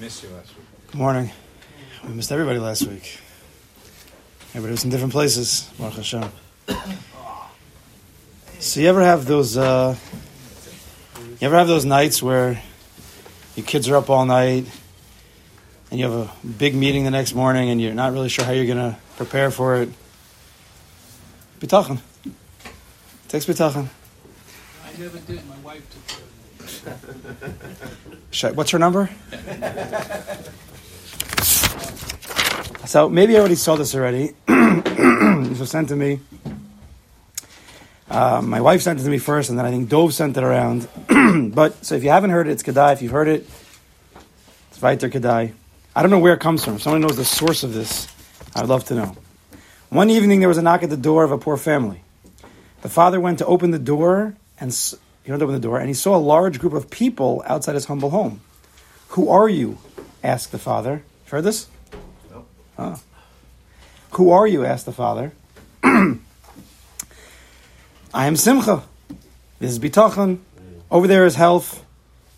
missed you last week. Good morning. We missed everybody last week. Everybody was in different places. Baruch Hashem. So you ever have those? Uh, you ever have those nights where your kids are up all night, and you have a big meeting the next morning, and you're not really sure how you're going to prepare for it? Bitachon. Takes bitachon. I never did. My wife took care of me. What's her number? so maybe I already saw this already. this was sent to me. Uh, my wife sent it to me first, and then I think Dov sent it around. but so if you haven't heard it, it's Kedai. If you've heard it, it's Viter Kedai. I don't know where it comes from. If someone knows the source of this, I'd love to know. One evening, there was a knock at the door of a poor family. The father went to open the door, and he went to open the door, and he saw a large group of people outside his humble home. Who are you? asked the father. You've heard this? No. Oh. Who are you? asked the father. I am Simcha. This is Bitachon. Over there is health.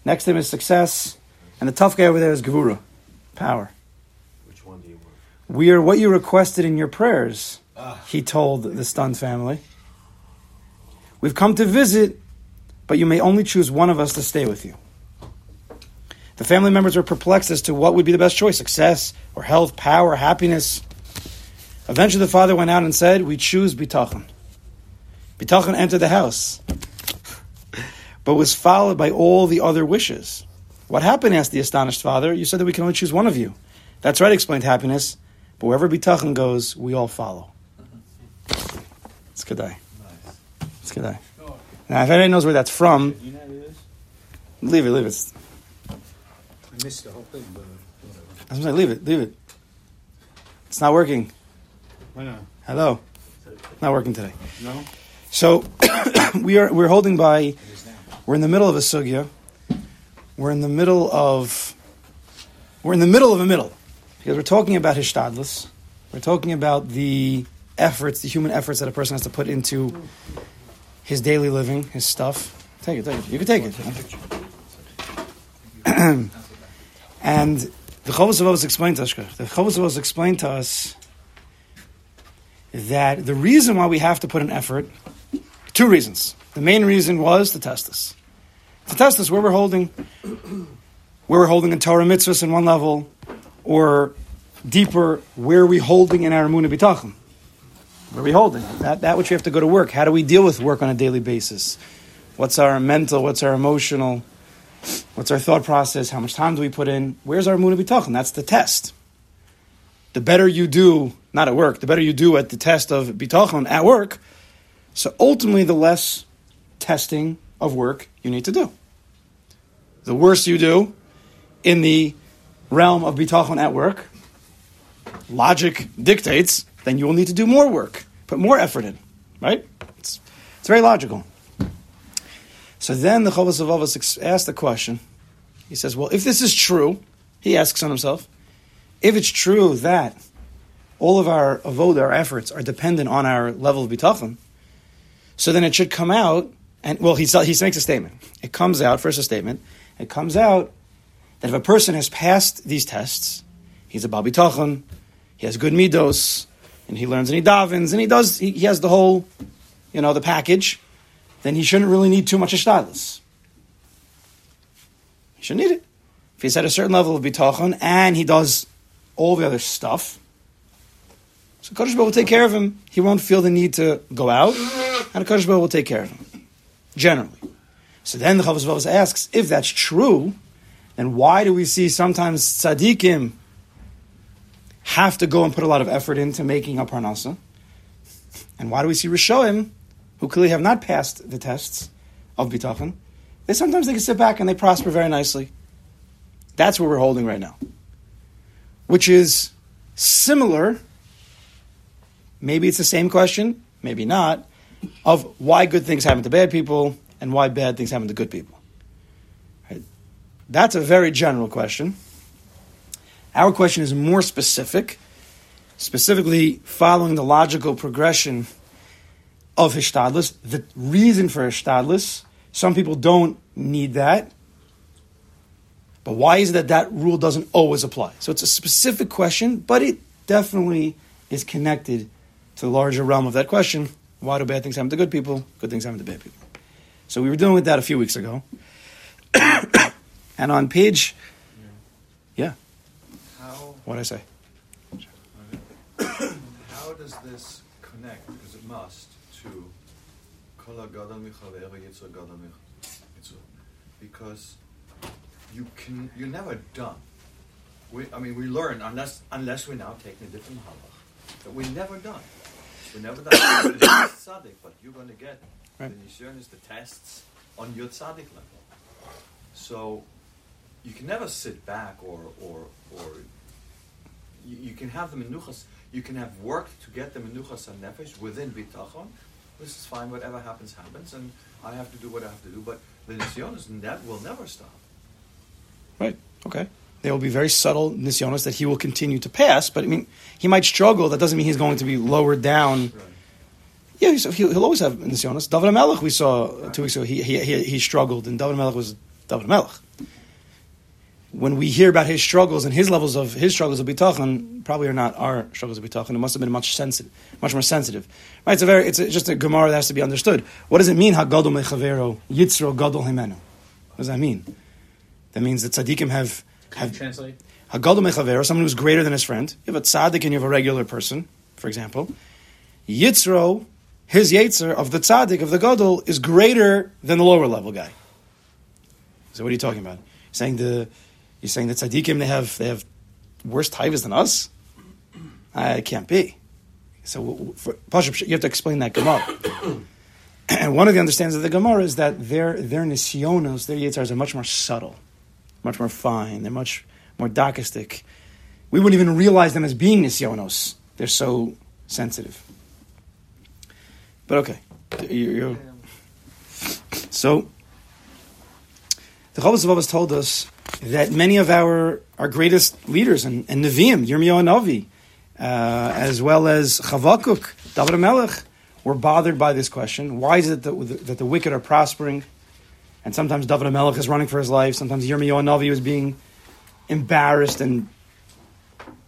Next to him is success. And the tough guy over there is Gevura, power. Which one do you want? We are what you requested in your prayers, Ah. he told the stunned family. We've come to visit, but you may only choose one of us to stay with you. The family members were perplexed as to what would be the best choice success or health, power, happiness. Eventually, the father went out and said, We choose Bitachon. Bitachon entered the house, but was followed by all the other wishes. What happened? asked the astonished father. You said that we can only choose one of you. That's right, explained happiness. But wherever Bitachon goes, we all follow. It's Kedai. It's Kedai. Now, if anybody knows where that's from, You know who it is? leave it, leave it. I missed the whole thing, but whatever. I was gonna leave it, leave it. It's not working. Why not? Hello. Not working today. No? So we are we're holding by It is now. we're in the middle of a sugya. We're in the middle of we're in the middle of a middle. Because we're talking about hishtadlus. We're talking about the efforts, the human efforts that a person has to put into his daily living, his stuff. Take it, take it. You can take it. and the Chovos Avos explained to us, the Chovos Avos explained to us that the reason why we have to put an effort, two reasons. The main reason was to test us. To test us where we're holding, where we're holding in Torah mitzvahs in one level, or deeper, where are we holding in our B'tachim? Where are we holding? That, that which we have to go to work. How do we deal with work on a daily basis? What's our mental, what's our emotional, what's our thought process? How much time do we put in? Where's our Amunah B'tachim? That's the test. The better you do, not at work, the better you do at the test of B'tachim at work, so ultimately the less testing of work you need to do. The worse you do in the realm of bitachon at work, logic dictates, then you will need to do more work, put more effort in, right? It's, it's very logical. So then the Chovos of ex- asks the question. He says, well, if this is true, he asks on himself, if it's true that all of our avoda, our efforts, are dependent on our level of bitachon, so then it should come out, and well, he, he makes a statement. It comes out, first a statement, it comes out that if a person has passed these tests, he's a baal bitachon, he has good midos, and he learns and he davens, and he does, he, he has the whole, you know, the package, then he shouldn't really need too much ashtadlis. He shouldn't need it. If he's at a certain level of bitachon and he does all the other stuff, so Kadosh Baruch will take care of him. He won't feel the need to go out, and Kadosh Baruch will take care of him, generally. So then the Chavos asks, if that's true, then why do we see sometimes tzaddikim have to go and put a lot of effort into making a parnasa? And why do we see Rishoim, who clearly have not passed the tests of bitachon, they sometimes they can sit back and they prosper very nicely. That's what we're holding right now. Which is similar, maybe it's the same question, maybe not, of why good things happen to bad people and why bad things happen to good people. Right? That's a very general question. Our question is more specific, specifically following the logical progression of Hishtadlis, the reason for Hishtadlis. Some people don't need that. But why is it that that rule doesn't always apply? So it's a specific question, but it definitely is connected to the larger realm of that question. Why do bad things happen to good people? Good things happen to bad people. So we were dealing with that a few weeks ago. and on page, what I say? how does this connect, because it must, to Kol HaGadol Michaver Yitzhak Gadol Mich- Yitzhak? Because you can, you're never done. We, I mean, we learn, unless, unless we're now taking a different halach, that we're never done. We're never done. Tzaddik, but you're going to get Right. the nisyonis, the tests on your tzaddik level. So you can never sit back or or or you, you can have the menuchas. You can have worked to get the menuchas and nefesh within bitachon. This is fine. Whatever happens, happens, and I have to do what I have to do. But the nisyonis that will never stop. Right. Okay. There will be very subtle nisyonos that he will continue to pass, but I mean, he might struggle. That doesn't mean he's going to be lowered down. Right. Yeah, he'll, he'll always have nisyonos. David Melech, we saw two weeks ago, he, he, he, he struggled, and David Melech was David Melech. When we hear about his struggles and his levels of his struggles of bitachon, probably are not our struggles of bitachon. It must have been much sensitive, much more sensitive. Right? It's a very, it's a, just a gemara that has to be understood. What does it mean? Hagadol mechavero yitzro gadol himenu. What does that mean? That means that tzaddikim have have translate? Hagadol mechavero, someone who's greater than his friend. You have a tzaddik and you have a regular person, for example. Yitzro, his yetzer of the tzaddik of the gadol is greater than the lower level guy. So what are you talking about? You're saying the you're saying the tzaddikim they have they have worse tivas than us? Uh, it can't be. So for, you have to explain that Gemara. and one of the understandings of the Gemara is that their their nisyonos, their yitzars are much more subtle, much more fine. They're much more dakistic. We wouldn't even realize them as being nisyonos. They're so sensitive. But okay, you, you, so the Chavos has told us that many of our our greatest leaders and, and Nevi'im, Yirmiyahu Navi, uh, as well as Chavakuk, David Melech, were bothered by this question. Why is it that, that the wicked are prospering? And sometimes David Melech is running for his life. Sometimes Yirmiyahu Navi was being embarrassed and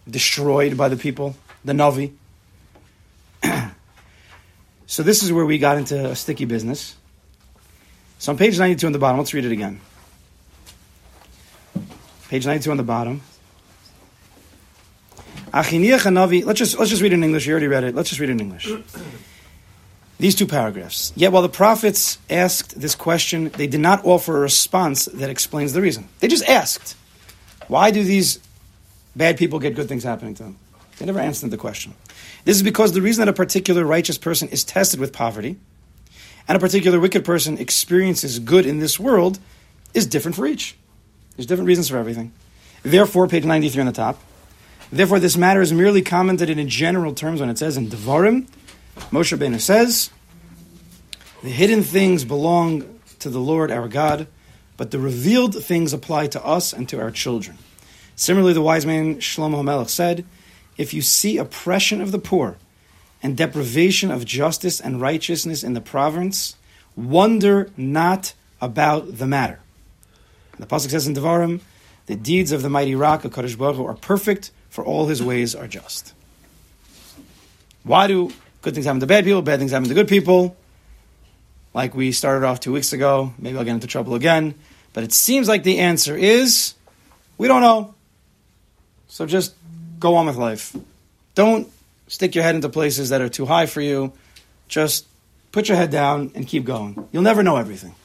destroyed by the people, the Navi. so this is where we got into a sticky business. So on page 92 on the bottom, let's read it again. Page 92 on the bottom. Let's just, let's just read it in English. You already read it. Let's just read it in English. These two paragraphs. Yet while the prophets asked this question, they did not offer a response that explains the reason. They just asked, why do these bad people get good things happening to them? They never answered the question. This is because the reason that a particular righteous person is tested with poverty and a particular wicked person experiences good in this world is different for each. There's different reasons for everything. Therefore, page 93 on the top, therefore this matter is merely commented in general terms when it says in Devarim, Moshe Rabbeinu says, the hidden things belong to the Lord our God, but the revealed things apply to us and to our children. Similarly, the wise man Shlomo HaMelech said, if you see oppression of the poor and deprivation of justice and righteousness in the province, wonder not about the matter. And the pasuk says in Devarim, the deeds of the mighty rock of Kadosh Baruch Hu are perfect, for all his ways are just. Why do good things happen to bad people, bad things happen to good people? Like we started off two weeks ago, maybe I'll get into trouble again. But it seems like the answer is we don't know. So just go on with life. Don't stick your head into places that are too high for you. Just put your head down and keep going. You'll never know everything.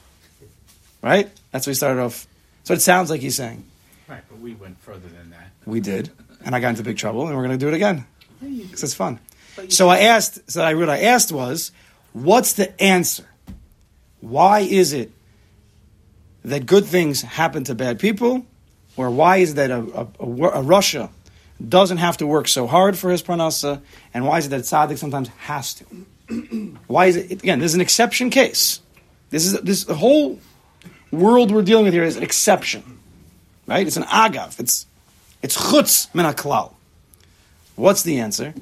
Right? That's what we started off. So it sounds like he's saying. Right, but we went further than that. We did. And I got into big trouble, and we're going to do it again. Because it's fun. So I asked, so I, what I asked was, what's the answer? Why is it that good things happen to bad people? Or why is it that a, a, a, a rasha doesn't have to work so hard for his parnasa? And why is it that tzaddik sometimes has to? why is it, again, this is an exception case. This is, this the whole world we're dealing with here is an exception. Right? It's an agav. It's, it's chutz min haklal. What's the answer?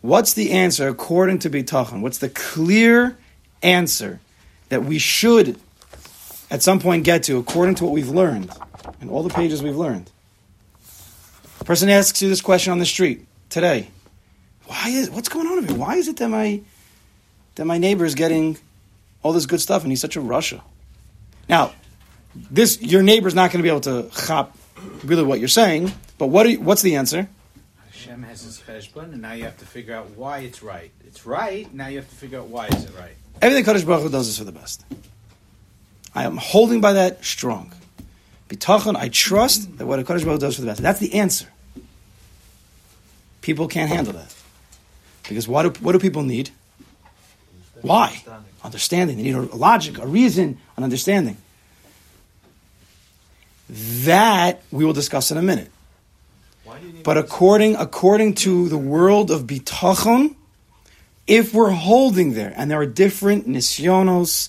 What's the answer according to Bitachon? What's the clear answer that we should at some point get to according to what we've learned? and all the pages we've learned. A person asks you this question on the street today. Why is what's going on over here? Why is it that my that my neighbor is getting all this good stuff and he's such a rasha? Now, this your neighbor's not going to be able to chop really what you're saying, but what are you, what's the answer? Hashem has his cheshbon, and now you have to figure out why it's right. It's right. Now you have to figure out why is it right. Everything Kadosh Baruch Hu does is for the best. I am holding by that strong. Bitachon, I trust that what a Kadosh Baruch Hu does for the best. That's the answer. People can't handle that. Because what do, what do people need? Why? Understanding. They need a logic, a reason, an understanding. That we will discuss in a minute. Why do you need But according according to the world of bitachon, if we're holding there, and there are different nisyonos,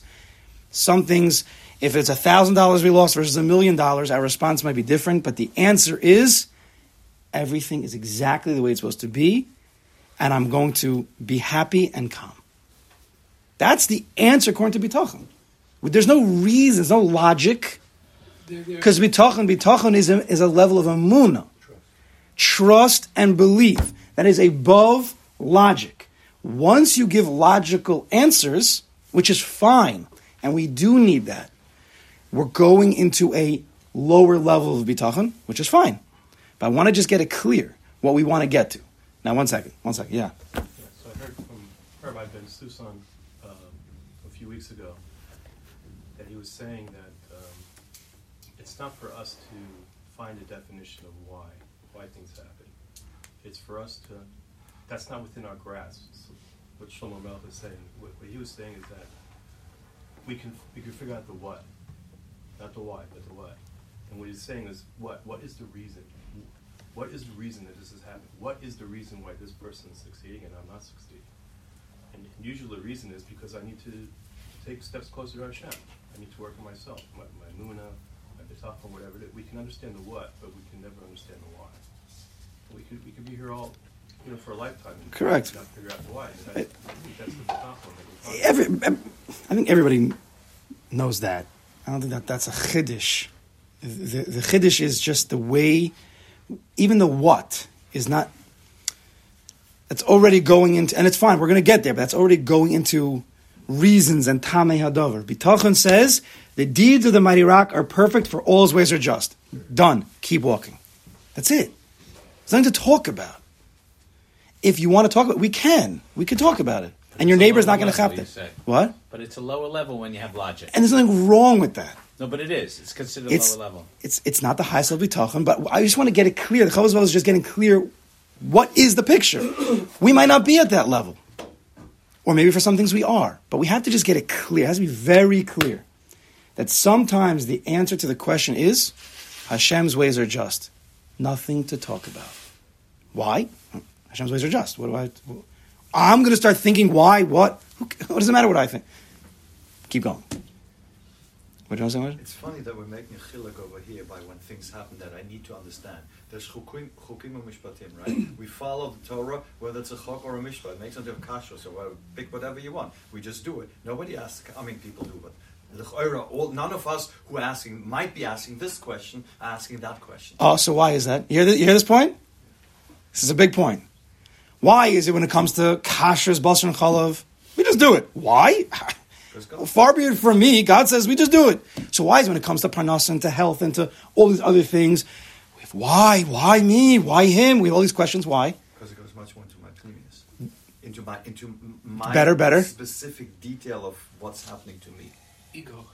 some things, if it's a thousand dollars we lost versus a million dollars, our response might be different. But the answer is, everything is exactly the way it's supposed to be, and I'm going to be happy and calm. That's the answer according to bitachon. There's no reason, there's no logic. They're- they're- Because bitachon, bitachon is a, is a level of amuna. Trust and belief. That is above logic. Once you give logical answers, which is fine, and we do need that, we're going into a lower level of bitachon, which is fine. But I want to just get it clear what we want to get to. Now, one second, one second, yeah. Yeah, so I heard from Rabbi Ben Susan a few weeks ago that he was saying that um, it's not for us to find a definition of why why things happen. It's for us to. That's not within our grasp. So what Shlomo Melch is saying, what, what he was saying is that we can we can figure out the what, not the why, but the what. And what he's saying is what what is the reason? What is the reason that this is happening? What is the reason why this person is succeeding and I'm not succeeding? And usually the reason is because I need to take steps closer to Hashem. I need to work on myself, my, my muna, my bitachon, whatever it is. We can understand the what, but we can never understand the why. We could we could be here all, you know, for a lifetime and Correct. not figure out the why. And I, I think that's the that Every, I think everybody knows that. I don't think that that's a chiddush. The, the chiddush is just the way, even the what is not. It's already going into, and it's fine. We're going to get there, but that's already going into reasons and tamei hadover. Bitachon says the deeds of the mighty rock are perfect, for all his ways are just. Done. Keep walking. That's it. There's nothing to talk about. If you want to talk about, we can. We can talk about it, and your a neighbor's not going to have you What? But it's a lower level when you have logic. And there's nothing wrong with that. No, but it is. It's considered It's lower level. it's it's not the highest level bitachon, but I just want to get it clear. The Chavos is just getting clear. What is the picture? We might not be at that level, or maybe for some things we are, but we have to just get it clear. It has to be very clear that sometimes the answer to the question is Hashem's ways are just. Nothing to talk about. Why? Hashem's ways are just. What do I? I'm going to start thinking why. What? What does it matter what I think? Keep going. What do you want to say? Moshe? It's funny that we're making a chiluk over here by when things happen that I need to understand. There's chukim, chukim and mishpatim, right? we follow the Torah, whether it's a chok or a mishpat. It makes no difference kasha, so well, pick whatever you want. We just do it. Nobody asks. I mean, people do, but all none of us who are asking might be asking this question, asking that question. Oh, so why is that? You hear, th- you hear this point? This is a big point. Why is it when it comes to kashrus, basar, and chalav, we just do it? Why? Because God- Well, far be it from me. God says we just do it. So why is when it comes to parnasa and to health and to all these other things? we have, Why? Why me? Why him? We have all these questions. Why? Because it goes much more into my cleanness, into my into my Better, better. specific detail of what's happening to me. ego.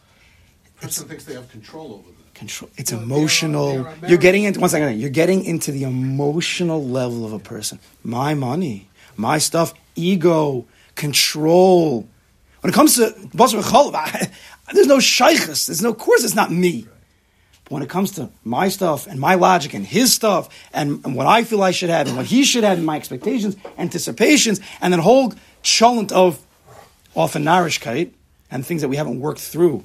Person thinks they have control over that. Control. It's Well, they are- emotional. they are You're getting Americans. into one second. You're getting into the emotional level of a person. My money, my stuff, ego, control. When it comes to basar v'cholav, I- there's no shaykhs. There's no. Of course, it's not me. But when it comes to my stuff and my logic and his stuff and, and what I feel I should have and what he should have and my expectations, anticipations, and then whole cholent of often narishkeit and things that we haven't worked through,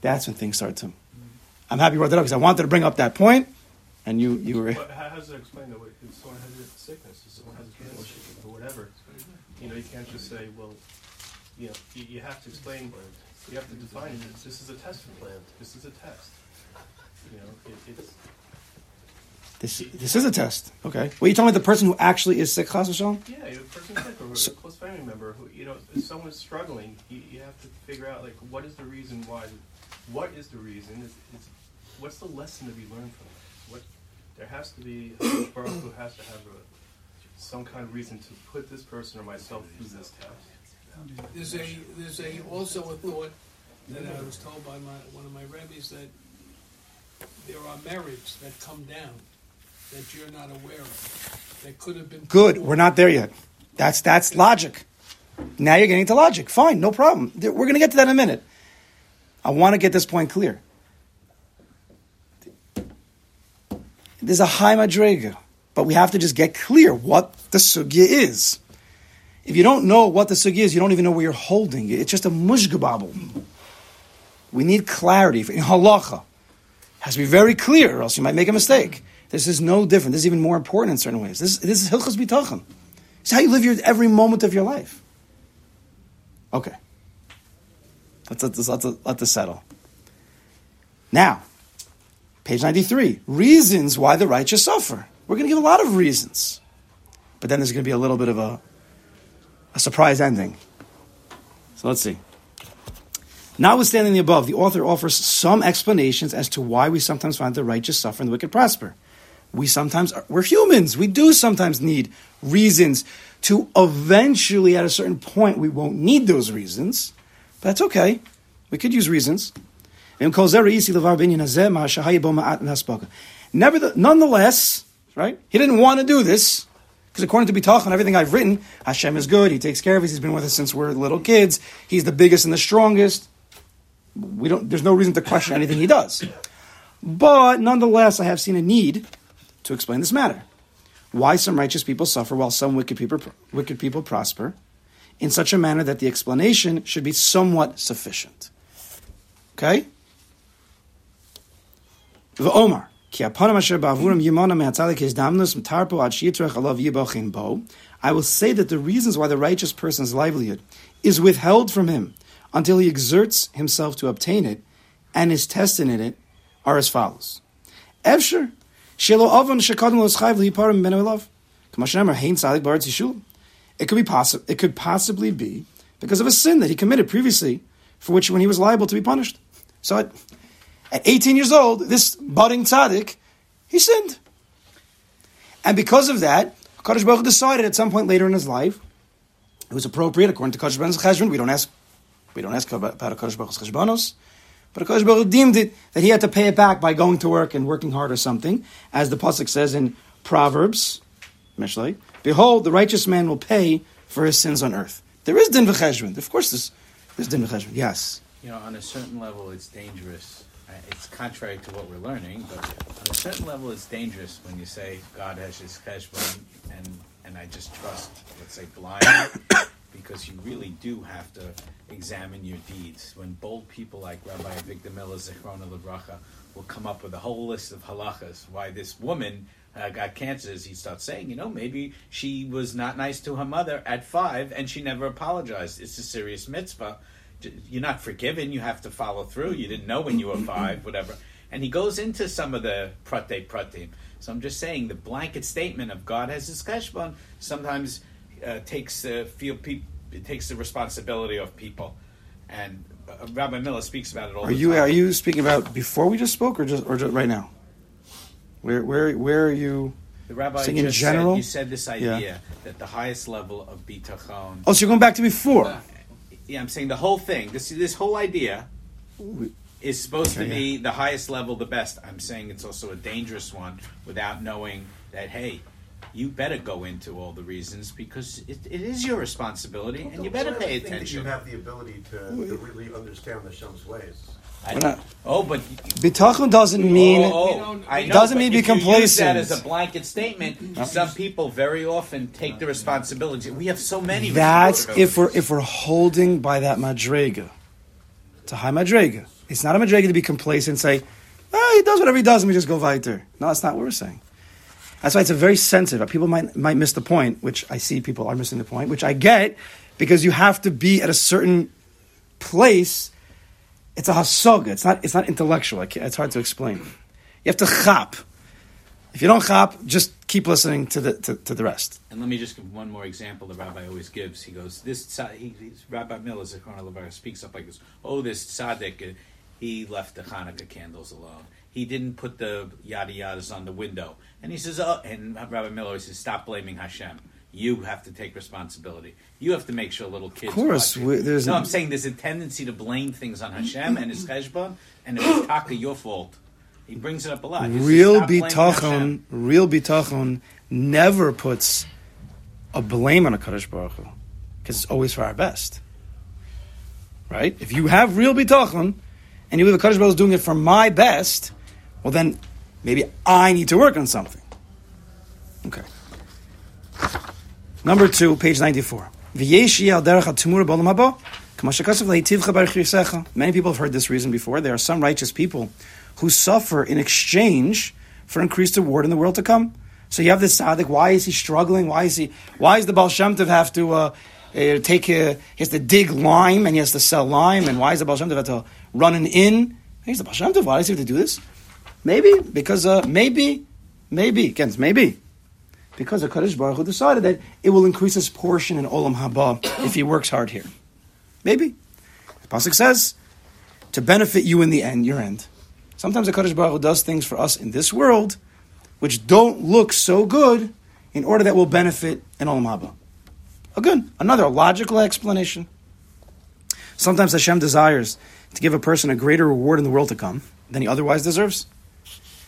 that's when things start to. I'm happy you brought that up because I wanted to bring up that point, and you you were. But how, does it explain that? Someone has a sickness, someone has a cancer, or whatever, you know, you can't just say, well, you know, you, you have to explain, you have to define it. This is a test for plan. This is a test. You know, it, it's This this is a test. Okay. Well, you talking about the person who actually is sick, Chas v'shalom? yeah, a person sick or So- a close family member who you know, if someone's struggling, you, you have to figure out like what is the reason why. What is the reason? Is, what's the lesson to be learned from this? What there has to be a Baruch who has to have a, some kind of reason to put this person or myself through this test. There's a, there's a, also a thought that I was told by my, one of my rabbis that there are merits that come down that you're not aware of, that could have been. Good. We're not there yet. That's that's logic. Now you're getting to logic. Fine, no problem. We're going to get to that in a minute. I want to get this point clear. There's a high madrega, but we have to just get clear what the sugya is. If you don't know what the sugi is, you don't even know where you're holding it. It's just a mushgababble. We need clarity in halacha. It has to be very clear, or else you might make a mistake. This is no different. This is even more important in certain ways. This, this is hilchos bitachon. It's how you live your every moment of your life. Okay. Let's let this, let this, let this settle. Now, page 93. Reasons why the righteous suffer. We're going to give a lot of reasons. But then there's going to be a little bit of a, a surprise ending. So let's see. Notwithstanding the above, the author offers some explanations as to why we sometimes find the righteous suffer and the wicked prosper. We sometimes, are, we're humans. We do sometimes need reasons to eventually, at a certain point, we won't need those reasons. But that's okay. We could use reasons. Nevertheless, nonetheless, right? He didn't want to do this because according to Bitachon, everything I've written, Hashem is good. He takes care of us. He's been with us since we're little kids. He's the biggest and the strongest. We don't. There's no reason to question anything he does. But nonetheless, I have seen a need to explain this matter. Why some righteous people suffer while some wicked people wicked people prosper, in such a manner that the explanation should be somewhat sufficient. Okay. V'omar. I will say that the reasons why the righteous person's livelihood is withheld from him until he exerts himself to obtain it and is tested in it are as follows. It could be possible. It could possibly be because of a sin that he committed previously, for which when he was liable to be punished. So at, at 18 years old, this budding tzaddik, he sinned. And because of that, Kadosh Baruch decided at some point later in his life, it was appropriate, according to Kadosh Baruch we don't ask, we don't ask about Kadosh Baruch Hu's cheshbonos, but Kadosh Baruch deemed it that he had to pay it back by going to work and working hard or something, as the pasuk says in Proverbs, Mishlei, behold, the righteous man will pay for his sins on earth. There is din v'cheshbon. Of course, there's, there's din v'cheshbon. Yes. You know, on a certain level, it's dangerous. It's contrary to what we're learning, but on a certain level, it's dangerous when you say God has His cheshbon, and and I just trust, let's say, blind, because you really do have to examine your deeds. When bold people like Rabbi Avigdor Miller Zichrona Lebracha will come up with a whole list of halachas why this woman uh, got cancer, he starts saying, you know, maybe she was not nice to her mother at five, and she never apologized. It's a serious mitzvah you're not forgiven. You have to follow through. You didn't know when you were five, whatever. And he goes into some of the prate pratim. So I'm just saying the blanket statement of God has his cheshbon sometimes uh, takes uh, feel pe- it takes the responsibility of people. And uh, Rabbi Miller speaks about it all Are the you time. are you speaking about before we just spoke, or just or just right now? Where where where are you? the rabbi in general? said, you said this idea Yeah. that the highest level of bitachon. Oh, so you're going back to before. Yeah, I'm saying the whole thing. This this whole idea is supposed to Okay, be the highest level, the best. I'm saying it's also a dangerous one without knowing that. Hey, you better go into all the reasons because it, it is your responsibility, and you better Don't pay think that attention. You have the ability to, to really understand the Shem's ways. I- We're not- oh, but Bitachon doesn't oh, mean. oh, oh, I know, doesn't mean be if you use that complacent. as a blanket statement. Some people very often take the responsibility. We have so many. That's if we're if we're holding by that madrega. It's a high madrega. It's not a madrega to be complacent and say, oh, he does whatever he does, and we just go weiter. No, that's not what we're saying. That's why it's a very sensitive. People might might miss the point, which I see people are missing the point, which I get because you have to be at a certain place. It's a hasoga. It's not. It's not intellectual. It's hard to explain. You have to chop. If you don't chop, just keep listening to the to, to the rest. And let me just give one more example the rabbi always gives. He goes, "This he, Rabbi Miller, Zichron Levar, speaks up like this. Oh, this tzaddik, uh, he left the Hanukkah candles alone. He didn't put the yada yadas on the window." And he says, "Oh," and Rabbi Miller always says, "Stop blaming Hashem. You have to take responsibility. You have to make sure little kids." Of course, watch it." we- there's no, I'm saying there's a tendency to blame things on Hashem and his cheshbon, and it was taka your fault. He brings it up a lot. Real "Stop bitachon, real bitachon never puts a blame on a Kadosh Baruch Hu, because it's always for our best. Right? If you have real bitachon, and you believe the Kadosh Baruch Hu is doing it for my best, well then maybe I need to work on something. Okay. Number two, page ninety-four. V'yeshi al derech ha-tumura b'olam haba, k'ma shekasav le'itivcha bar chirisecha. Many people have heard this reason before. There are some righteous people who suffer in exchange for increased reward in the world to come. So you have this tzaddik. Why is he struggling? Why is he? Why is the Baal Shem Tov have to uh, uh, take? A, he has to dig lime and he has to sell lime. And why is the Baal Shem Tov have to run an inn? He's the Baal Shem Tov. Why does he have to do this? Maybe because uh, maybe, maybe again, maybe because the Kadosh Baruch Hu decided that it will increase his portion in Olam Haba if he works hard here. Maybe. The Pasuk says, to benefit you in the end, your end. Sometimes the Kadosh Baruch Hu does things for us in this world which don't look so good in order that we'll benefit in Olam Haba. Again, another logical explanation. Sometimes Hashem desires to give a person a greater reward in the world to come than he otherwise deserves.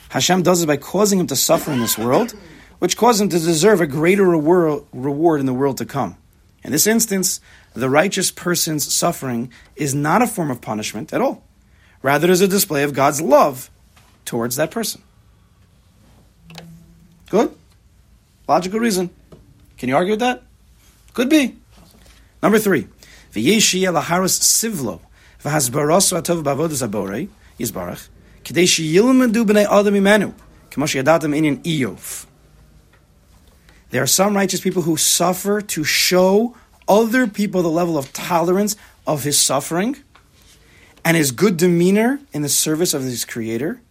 Hashem does it by causing him to suffer in this world, which causes him to deserve a greater reward, in the world to come. In this instance, the righteous person's suffering is not a form of punishment at all. Rather, it is a display of God's love towards that person. Good? Logical reason. Can you argue with that? Could be. Number three. Sivlo There are some righteous people who suffer to show other people the level of tolerance of his suffering and his good demeanor in the service of his creator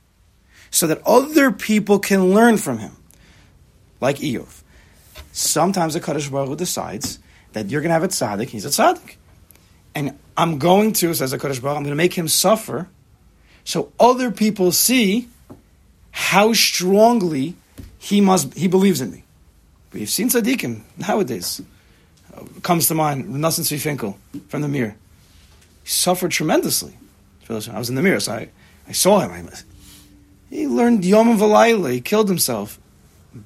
so that other people can learn from him. Like Iyov. Sometimes the Kadosh Baruch decides that you're going to have a tzaddik, he's a tzaddik. And I'm going to, says the Kadosh Baruch I'm going to make him suffer so other people see how strongly he must he believes in me. We've seen tzaddikim nowadays. Uh, comes to mind, Nosson Tzvi Finkel from the Mir. He suffered tremendously. I was in the Mir, so I, I saw him. I, he learned Yom V'layla. He killed himself,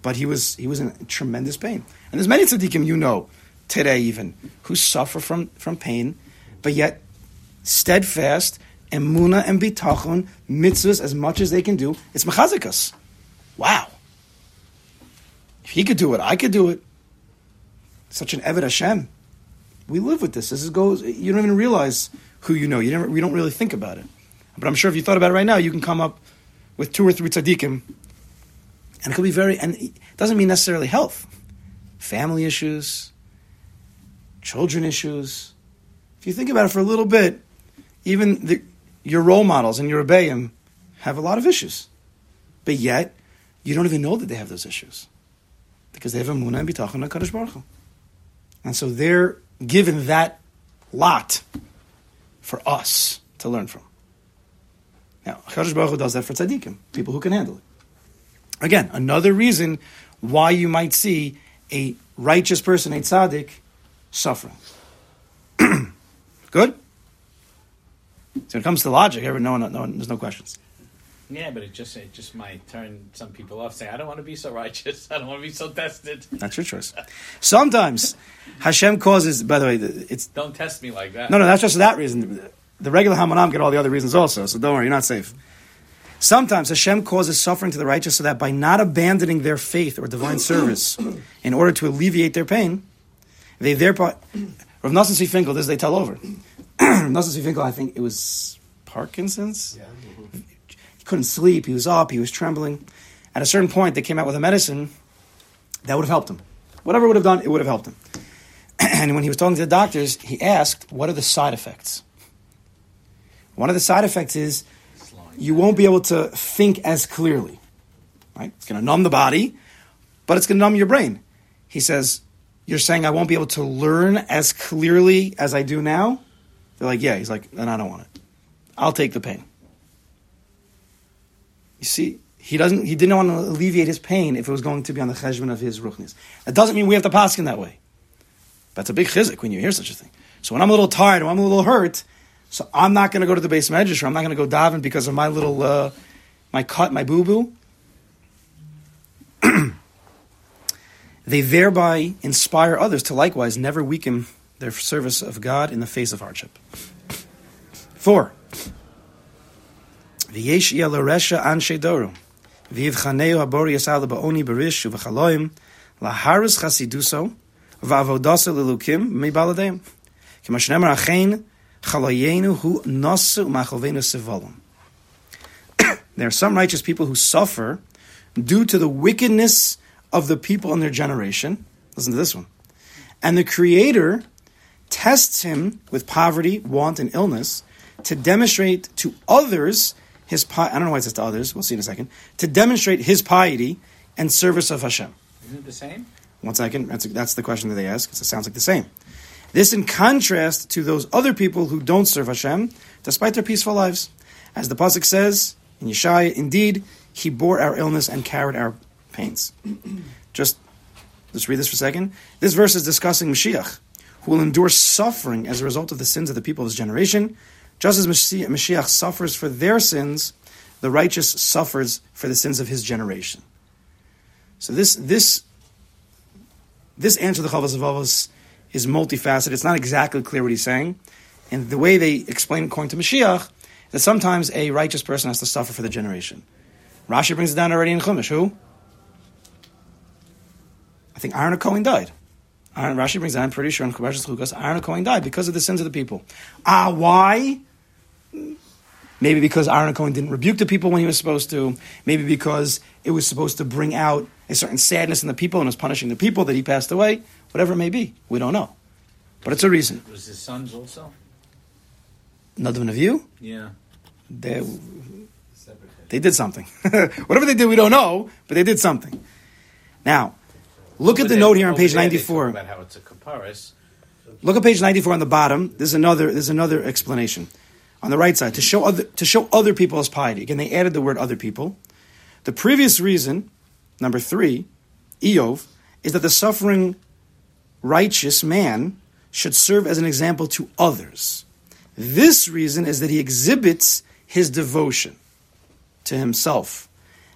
but he was he was in tremendous pain. And there's many tzaddikim you know today even who suffer from from pain, but yet steadfast and muna and bitachon mitzvahs as much as they can do. It's mechazikas. Wow. If he could do it, I could do it. Such an Eved Hashem. We live with this. This is goes. You don't even realize who you know. You never. We don't really think about it. But I'm sure if you thought about it right now, you can come up with two or three tzaddikim, and it could be very. And it doesn't mean necessarily health, family issues, children issues. If you think about it for a little bit, even the, your role models and your rebbeim have a lot of issues, but yet you don't even know that they have those issues because they have emunah and bitachon and Kadosh Baruch Hu. and so they're given that lot for us to learn from. Now, Kadosh Baruch Hu does that for tzaddikim, people who can handle it. Again, another reason why you might see a righteous person, a tzaddik, suffering. Good? So when it comes to logic, everyone, no, one, no one, there's no questions. Yeah, but it just it just might turn some people off. Say, I don't want to be so righteous. I don't want to be so tested. That's your choice. Sometimes Hashem causes. By the way, it's Don't test me like that. no, no. That's just for that reason. The regular Hamanam get all the other reasons also. So don't worry, you're not safe. Sometimes Hashem causes suffering to the righteous so that by not abandoning their faith or divine service in order to alleviate their pain, they thereby. Rav Nosson Tzvi Finkel, this they tell over. Rav Nosson Tzvi Finkel, I think it was Parkinson's. Couldn't sleep. He was up. He was trembling. At a certain point, they came out with a medicine that would have helped him. Whatever would have done, it would have helped him. And when he was talking to the doctors, he asked, "What are the side effects?" One of the side effects is you won't be able to think as clearly. Right? It's going to numb the body, but it's going to numb your brain. He says, You're saying I won't be able to learn as clearly as I do now? They're like, Yeah. He's like, Then I don't want it. I'll take the pain. You see, he doesn't. He didn't want to alleviate his pain if it was going to be on the cheshbon of his ruchnis. That doesn't mean we have to pass in that way. That's a big chizik when you hear such a thing. So when I'm a little tired or I'm a little hurt, so I'm not going to go to the base or I'm not going to go daven because of my little, uh, my cut, my boo boo. they thereby inspire others to likewise never weaken their service of God in the face of hardship. Four. V'yesh yaloresha anshe doru. V'yivchaneu habori yasal ba'oni berish uv'chaloim laharis chasiduso v'avodasa lilukim mibaladem. Kima shnemar achein chalayenu hu nasu machovenu sivolum. There are some righteous people who suffer due to the wickedness of the people in their generation. Listen to this one. And the Creator tests him with poverty, want, and illness to demonstrate to others his pi- I don't know why it says to others. We'll see in a second. To demonstrate his piety and service of Hashem. Isn't it the same? One second. That's, that's the question that they ask. It sounds like the same. This in contrast to those other people who don't serve Hashem, despite their peaceful lives. As the pasuk says in Yeshaya, indeed, He bore our illness and carried our pains. Just let's read this for a second. This verse is discussing Mashiach, who will endure suffering as a result of the sins of the people of his generation. Just as Mashiach suffers for their sins, the righteous suffers for the sins of his generation. So this this this answer to the Chavos Avavos is multifaceted. It's not exactly clear what he's saying. And the way they explain according to Mashiach, that sometimes a righteous person has to suffer for the generation. Rashi brings it down already in Chumash. Who? I think Aaron Cohen died. Aaron, Rashi brings down, I'm pretty sure in Chumash Chukas, Aaron Cohen died because of the sins of the people. Ah, why? Maybe because Aaron Cohen didn't rebuke the people when he was supposed to. Maybe because it was supposed to bring out a certain sadness in the people and was punishing the people that he passed away. Whatever it may be, we don't know. But it's a reason. Was his sons also? Nadav Avihu, Yeah. they, they did something. Whatever they did, we don't know, but they did something. Now, look at the they- note here on page 94. About how it's a kaparis. Look at page 94 on the bottom. There's another, there's another explanation. On the right side, to show other, to show other people's piety. Again, they added the word other people. The previous reason, number three, Iyov, is that the suffering righteous man should serve as an example to others. This reason is that he exhibits his devotion to himself.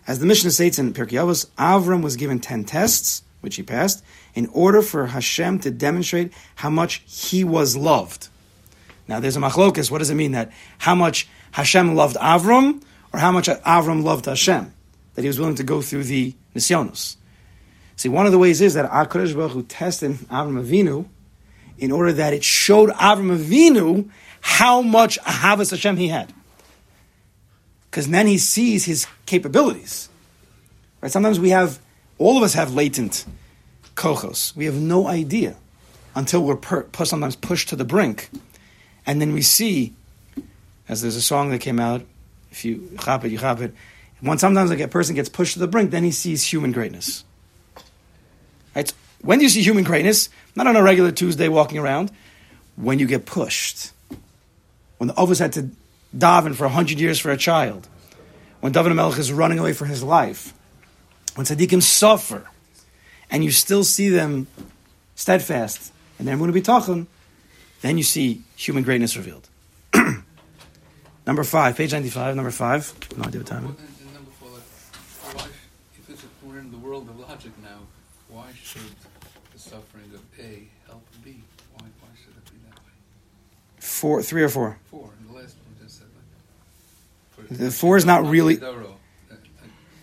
As the Mishnah states in Pirkei Avos, Avram was given 10 tests, which he passed, in order for Hashem to demonstrate how much he was loved. Now there's a machlokus. What does it mean that how much Hashem loved Avram or how much Avram loved Hashem? That he was willing to go through the nisyonos. See, one of the ways is that HaKadosh Baruch Hu tested Avram Avinu in order that it showed Avram Avinu how much Ahavas Hashem he had. Because then he sees his capabilities. Right? Sometimes we have, all of us have latent kochos. We have no idea until we're per, sometimes pushed to the brink. And then we see, as there's a song that came out, if you chop it, you chop it. When sometimes like a person gets pushed to the brink, then he sees human greatness. Right? When do you see human greatness? Not on a regular Tuesday walking around. When you get pushed. When the Ovas had to daven for 100 years for a child. When David Melech is running away for his life. When tzaddikim suffer. And you still see them steadfast. And they're going to be talking. Then you see human greatness revealed. number five, page 95, number five. No idea what time it Well, and- and number four, like, why, if it's, we're in the world of logic now, why should the suffering of A help B? Why, why should it be that way? Four, three or four. Four, and the last one just said like. The four is not really- Doro, uh, uh,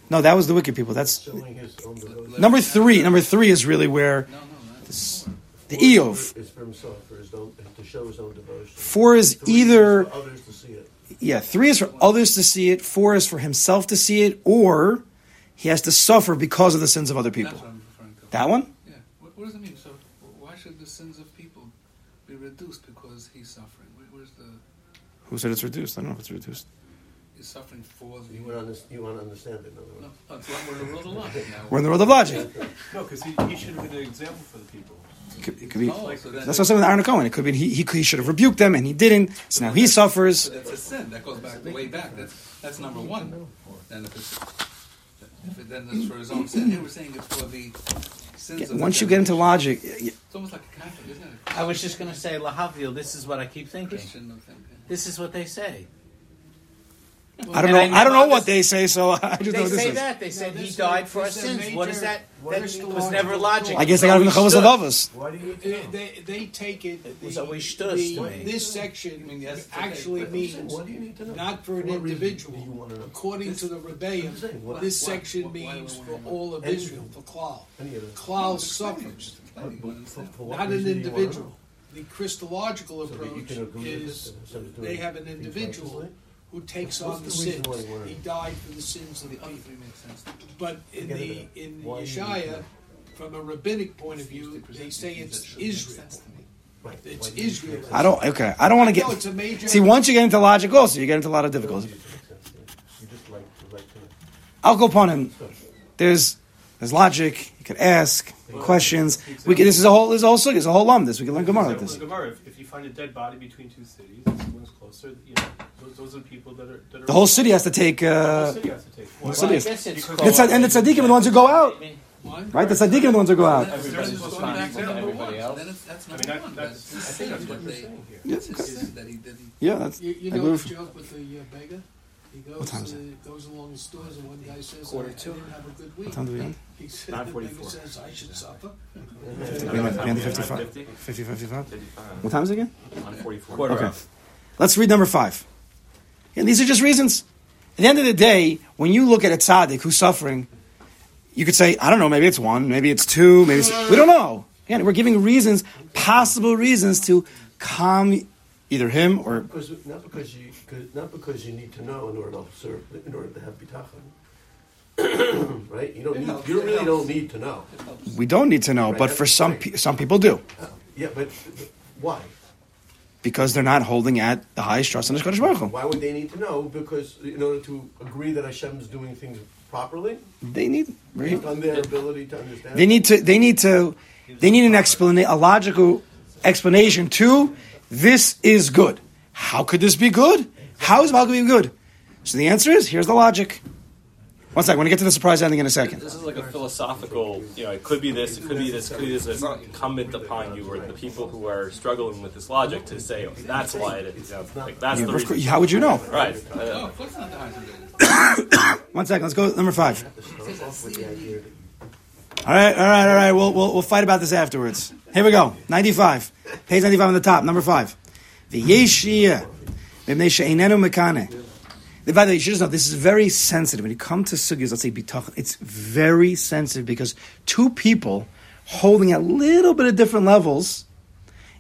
No, that was the wicked people. That's Showing his own devotion. number three. Number three is really where No, no, that's four. The Iyov. Is for himself, for his own, to show his own devotion. Four is Three either for others to see it. yeah, three is for others to see it. Four is for himself to see it, or he has to suffer because of the sins of other people. That's what I'm to. That one. Yeah, what, what does it mean? So, why should the sins of people be reduced because he's suffering? Where, where's the. Who said it's reduced? I don't know if it's reduced. You're suffering for the. You want to, you want to understand it, in other No, words. that's we're in a world of logic now. We're in the world of logic. No, because he, he should have been an example for the people. It could, it could be. Oh, so That's what I'm saying with Aaron Cohen. It could be he, he, he should have rebuked them and he didn't. So now he suffers. So that's a sin. That goes back way back. That's that's number one. And if it's if it, then it's for his own sin. They we're saying it's for the sins. of Once you get into logic, y- It's almost like a Catholic, isn't it? I was just going to say, Lahavdil, this is what I keep thinking. Christian of. This is what they say. I don't And know. I I don't know know what they say, so I just They what this say is. that. They said No, he died for our this is sins. What is major that? That crystal was never logical logic. I guess they got it from the Chovos stood. Avos. Why do you need to They, they, they take it. It was the- always shtus the- to me. This section I mean, yes, actually okay, means Why do you need to know? not for an what reason you individual. wanna know? According to the Rebbeim, what- this why- section why- why means do for all of Israel, for Klal. Any. Klal suffers, Explaining, you understand? For what not an reason do you wanna individual. The Christological So that you approach can agree with is it, instead of doing they have an individual righteously? Who takes What's on the the sins. why you wanna- He died for the sins of the the people. three sense. But in Forget the in Why you need to Yeshaya, from a rabbinic point of view, They they say it's that should make Israel. sense to me. Right. It's Why do you need to Israel. I don't. Okay, I don't want to No, it's get. a major. See, once you get into logic, also you get into a lot of You don't difficulty. need to make sense, yeah. You just like to like to know. I'll go upon him. There's there's logic. You could ask questions. We could, this is a whole. This is a whole. This is a whole lum. This we can learn Gemara like this. in Gemara, if, if you find a dead body between two cities, this one's closer. You know, those, those are the people that are. That are The whole city has to take. The whole Uh, city has to take. Why? the Well, city I is- it's Because- called- It's- and the tzaddikim are the ones who go out. One? right, the tzaddikim are the ones who go out. That's Everybody's supposed to be everybody else. then it's, that's I mean, that, that's, That's I think that's what you're saying here. Yeah, It's his sin that he did. He, Yeah, that's. You, you I know agree the with- joke with the uh, beggar? He goes, What time is uh, it? goes along the stores and one guy says, Quarter I, I to. didn't have a good week. What time do we end? He said, the 9:44. says, I should suffer. We end we end 55. 50? 50, 55. 55. What time is it again? 144. Quarter Okay. Let's read number five. And these are just reasons. At the end of the day, when you look at a tzaddik who's suffering, you could say, I don't know, maybe it's one, maybe it's two, maybe it's, we don't know. Again, we're giving reasons, possible reasons to calm either him or Because, not because you, not because you need to know in order to serve, in order to have bitachon. right? You don't It need, helps, you it really don't need to know. we don't need to know, Right, but that's for some right. pe- some people do Uh, yeah, but, but why? because they're not holding at the highest trust in the Kadosh Baruch Hu. Why would they need to know? Because in order to agree that Hashem is doing things properly, They need based on their ability to understand. they need to they need to they need an explanation, a logical explanation to this is good. How could this be good? How is Malcolm be good? So the answer is here's the logic. One second, we're gonna get to the surprise ending in a second. This is like a philosophical, you know, it could be this, it could be this, it could be this. It's not incumbent upon you or the people who are struggling with this logic to say, oh, that's why it is. Like, that's You- the reason. how would you know? Right. Uh, of course not the highest and One second, let's go number five. to start off with the idea that All right, all right, all right. We'll we'll, we'll fight about this afterwards. Here we go. Ninety five, page ninety five on the top. Number five. The yeshia, mipnei she'einenu mekane. By the way, you should just know this is very sensitive. When you come to sugyas, let's say bitachon, it's very sensitive because two people holding at little bit of different levels,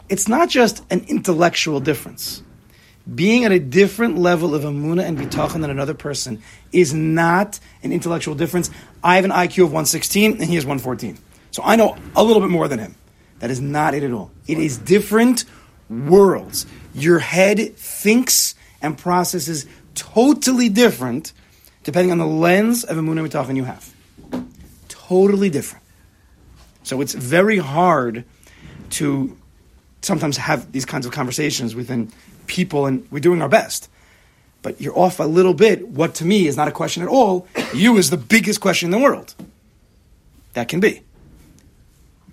it's not just an intellectual difference. Being at a different level of amuna and bitachon than another person is not an intellectual difference. I have an IQ of 116 and he has 114. So I know a little bit more than him. That is not it at all. It is different worlds. Your head thinks and processes totally different depending on the lens of amuna and bitachon you have. Totally different. So it's very hard to sometimes have these kinds of conversations within people, and we're doing our best. But you're off a little bit. What to me is not a question at all. You is the biggest question in the world. That can be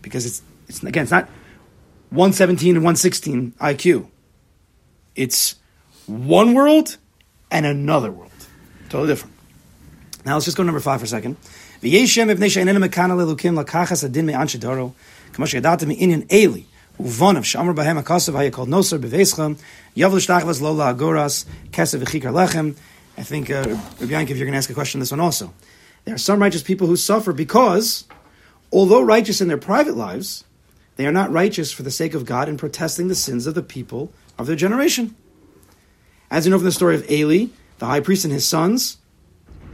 because it's it's again it's not 117 and 116 IQ. It's one world and another world, totally different. Now let's just go number five for a second. V'yeshem she'enenu mekana lelukim adin me'an she'yadata me'inyan yav l'shtachvas lo la'agoras, kesev v'chikar lechem. I think, uh, Rabbi Yankiv, you're going to ask a question on this one also. There are some righteous people who suffer because, although righteous in their private lives, they are not righteous for the sake of God in protesting the sins of the people of their generation. As you know from the story of Eli, the high priest and his sons,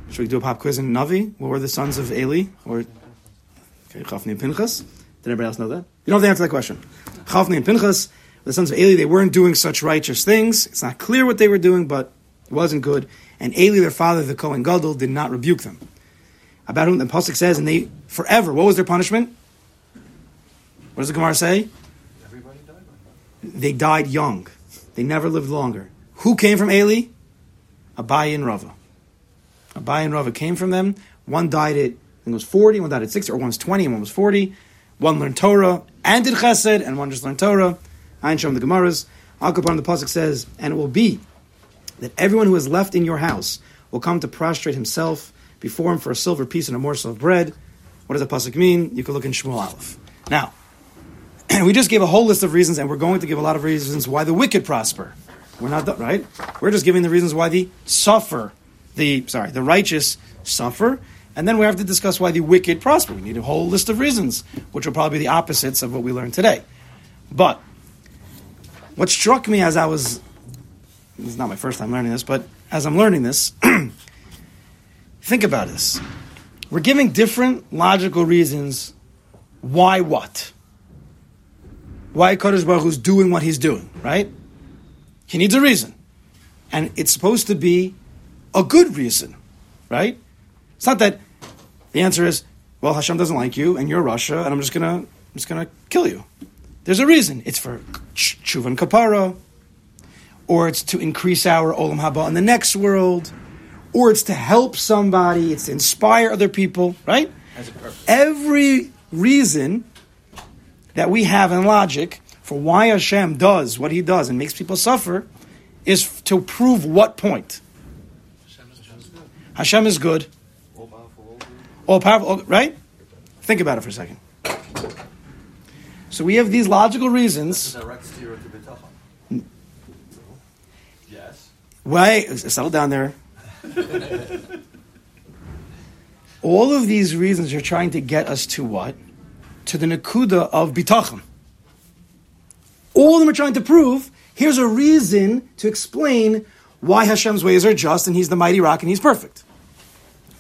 should we do a pop quiz in Navi? What were the sons of Eli? Or okay, Chafni and Pinchas? Did anybody else know that? You don't have to answer that question. Chafni and Pinchas, the sons of Eli, they weren't doing such righteous things. It's not clear what they were doing, but it wasn't good. and Eli, their father, the Kohen Gadol, did not rebuke them. About whom the pasuk says, and they forever. What was their punishment? What does the Gemara say? Everybody died. They died young. They never lived longer. Who came from Eli? Abai and Rava. Abai and Rava came from them. One died at, I was 40, one died at 60, or one was 20 and one was 40. One learned Torah and did chesed, and one just learned Torah. I ain't showing the Gemaras. Al Kapar the Pasuk says, and it will be that everyone who is left in your house will come to prostrate himself before him for a silver piece and a morsel of bread. What does the Pasuk mean? You can look in Shmuel Aleph. Now, we just gave a whole list of reasons, and we're going to give a lot of reasons why the wicked prosper. We're not done, right? We're just giving the reasons why the suffer, the sorry, the righteous suffer, and then we have to discuss why the wicked prosper. We need a whole list of reasons, which will probably be the opposites of what we learned today. But what struck me as I was, it's not my first time learning this, but as I'm learning this, think about this. We're giving different logical reasons why what why Kadosh Baruch Hu's doing what he's doing, right? He needs a reason. And it's supposed to be a good reason, right? It's not that the answer is, well, Hashem doesn't like you and you're rasha and I'm just gonna, I'm just gonna kill you. There's a reason. It's for ch- tshuva and kapara, or it's to increase our olam haba in the next world, or it's to help somebody, it's to inspire other people, right? Has a purpose. Every reason that we have in logic for why Hashem does what he does and makes people suffer is to prove what point? Hashem is good, All powerful, all powerful, right? Think about it for a second. So we have these logical reasons. Direct steer to bitachon. Yes. Why? Settle down there. All of these reasons are trying to get us to what? To the nakuda of bitachon. All of them are trying to prove here's a reason to explain why Hashem's ways are just and He's the mighty rock and He's perfect.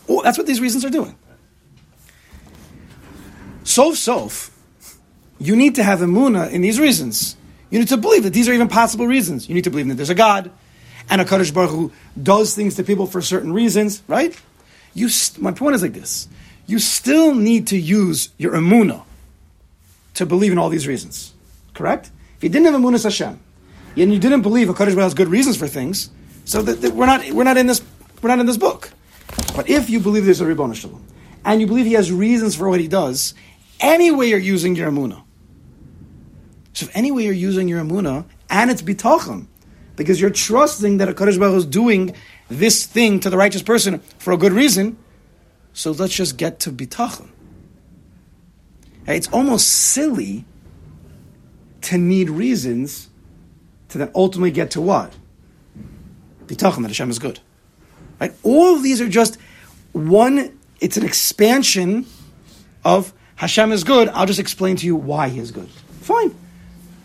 Oh, that's what these reasons are doing. Sof sof, you need to have emuna in these reasons. You need to believe that these are even possible reasons. You need to believe that there's a God, and a Kadosh Baruch Hu does things to people for certain reasons, right? You, st- my point is like this: you still need to use your emuna to believe in all these reasons, correct? If you didn't have emunas Hashem, and you didn't believe a Baruch has good reasons for things, so that, that we're not we're not in this we're not in this book. But if you believe there's a Ribbon Shalom, and you believe he has reasons for what he does, anyway you're using your emuna. So if anyway you're using your emuna, and it's bitachon, because you're trusting that a Baruch is doing this thing to the righteous person for a good reason, so let's just get to bitachon. It's almost silly to need reasons to then ultimately get to what? Bitachon, that Hashem is good. Right? All of these are just one, it's an expansion of Hashem is good. I'll just explain to you why he is good. Fine.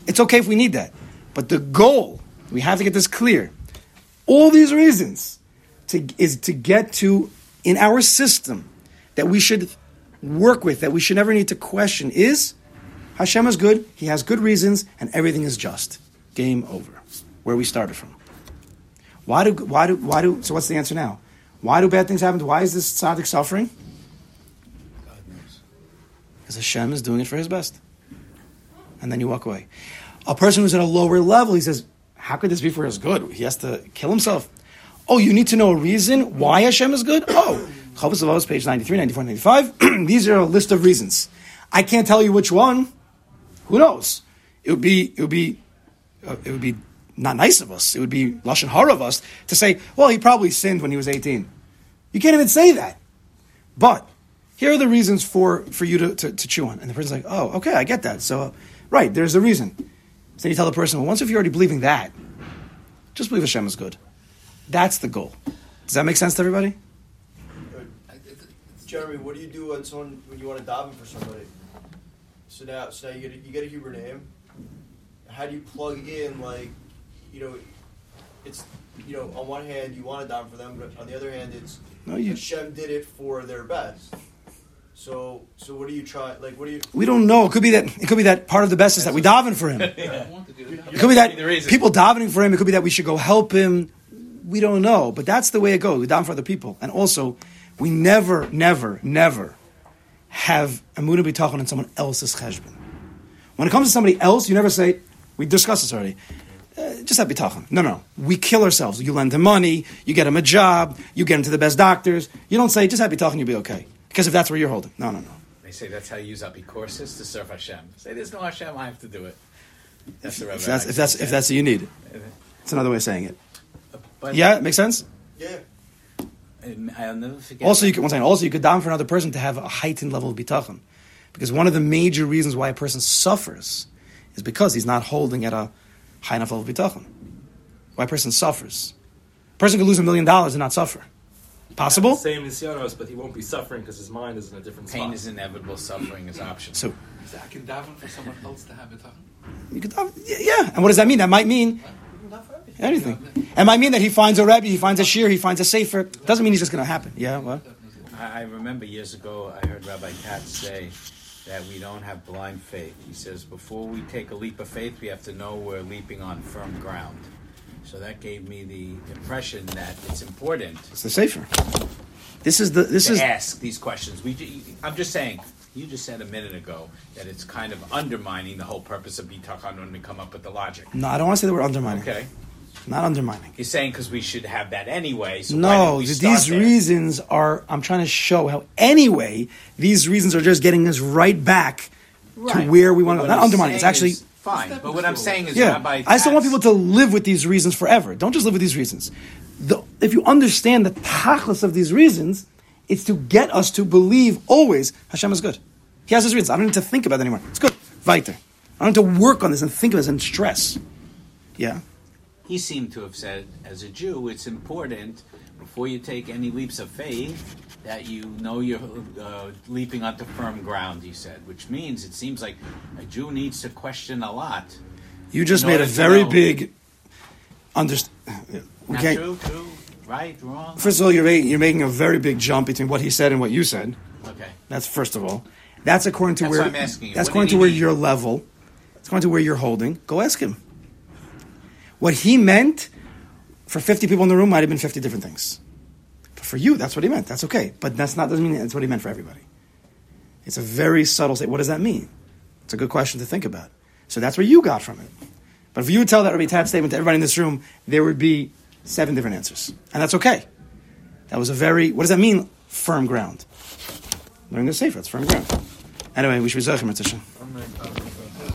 It's okay if we need that. But the goal, we have to get this clear. All these reasons to, is to get to, in our system, that we should work with, that we should never need to question, is Hashem is good, He has good reasons, and everything is just. Game over. Where we started from. Why do, why do, why do, so what's the answer now? Why do bad things happen? Why is this tzaddik suffering? God knows. Because Hashem is doing it for his best. And then you walk away. A person who's at a lower level, he says, How could this be for his good? He has to kill himself. Oh, you need to know a reason why Hashem is good? Oh, Chovos page 93, 94, 95. These are a list of reasons. I can't tell you which one. Who knows? It would be, it would be, uh, it would be not nice of us. It would be lashon hara of us to say, well, he probably sinned when he was 18. You can't even say that. But here are the reasons for, for you to, to, to chew on. And the person's like, oh, okay, I get that. So, right, there's a reason. So you tell the person, well, once if you're already believing that, just believe Hashem is good. That's the goal. Does that make sense to everybody? Jeremy, what do you do when someone when you want to daven for somebody? So now, so now you get a, you get a Hebrew name. How do you plug in like, you know, it's you know on one hand you want to daven for them, but on the other hand it's No, you. Hashem did it for their best. So so what do you try? Like what do you? We don't know. It could be that. It could be that part of the best is that we daven for him. I want to do that. It could be that people davening for him. It could be that we should go help him. We don't know, but that's the way it goes. We daven for other people, and also, we never, never, never have amuna bitachon in someone else's cheshbon. When it comes to somebody else, you never say, "We discussed this already." Uh, just have bitachon. No, no, we kill ourselves. You lend him money, you get him a job, you get him to the best doctors. You don't say, "Just have bitachon, you'll be okay," because if that's where you're holding, no, no, no. They say that's how you use up courses to serve Hashem. Say there's no Hashem, I have to do it. That's the If that's if that's if that's what you need, it's another way of saying it. But Yeah, it makes sense. Yeah. And I'll never forget. Also, you could, one second, also you could daven for another person to have a heightened level of bitachon, because one of the major reasons why a person suffers is because he's not holding at a high enough level of bitachon. Why a person suffers? A person could lose a million dollars and not suffer. Possible. Same nisyonos, but he won't be suffering because his mind is in a different pain spot. is inevitable, suffering is optional. So So I can daven for someone else to have it on. you could, daven- yeah. And what does that mean? That might mean Not for everything. Anything. And I mean that he finds a rebbe, he finds a shiur, he finds a sefer. Doesn't mean he's just going to happen. Yeah. What? I, remember years ago I heard Rabbi Katz say that we don't have blind faith. He says before we take a leap of faith, we have to know we're leaping on firm ground. So that gave me the impression that it's important It's the sefer. This is the. This to is. ask these questions. We, I'm just saying. You just said a minute ago that it's kind of undermining the whole purpose of bitachon when we come up with the logic. No, I don't want to say that we're undermining. Okay, Not undermining. you're saying because we should have that anyway. So No, didn't we these there? reasons are. I'm trying to show how. Anyway, these reasons are just getting us right back Right. to where we want to. what Not I'm undermining. It's actually. fine. But what I'm saying is, Yeah, Rabbi I still want people to live with these reasons forever. Don't just live with these reasons. The, if you understand the tachlis of these reasons, it's to get us to believe always Hashem is good. He has his reasons. I don't need to think about it anymore. It's good. Weiter. I don't have to work on this and think of this and stress. Yeah. He seemed to have said, as a Jew, it's important before you take any leaps of faith that you know you're uh, leaping onto firm ground. He said, which means it seems like a Jew needs to question a lot. You just made a very know- big. Underst- Not okay. true, true, right, wrong. First of all, you're making, you're making a very big jump between what he said and what you said. Okay, That's first of all. That's according to That's where. what I'm asking you. That's What according to where mean? your level. It's going to where you're holding. Go ask him. What he meant for 50 people in the room might have been 50 different things. But for you, that's what he meant. That's okay. But that's not doesn't mean that's what he meant for everybody. It's a very subtle state. What does that mean? It's a good question to think about. So that's where you got from it. But if you would tell that Rabbi Tat statement to everybody in this room, there would be seven different answers. And that's okay. That was a very, what does that mean, firm ground? Learning the sefer, it's firm ground. Anyway, we should be Zochem, Mitzvah.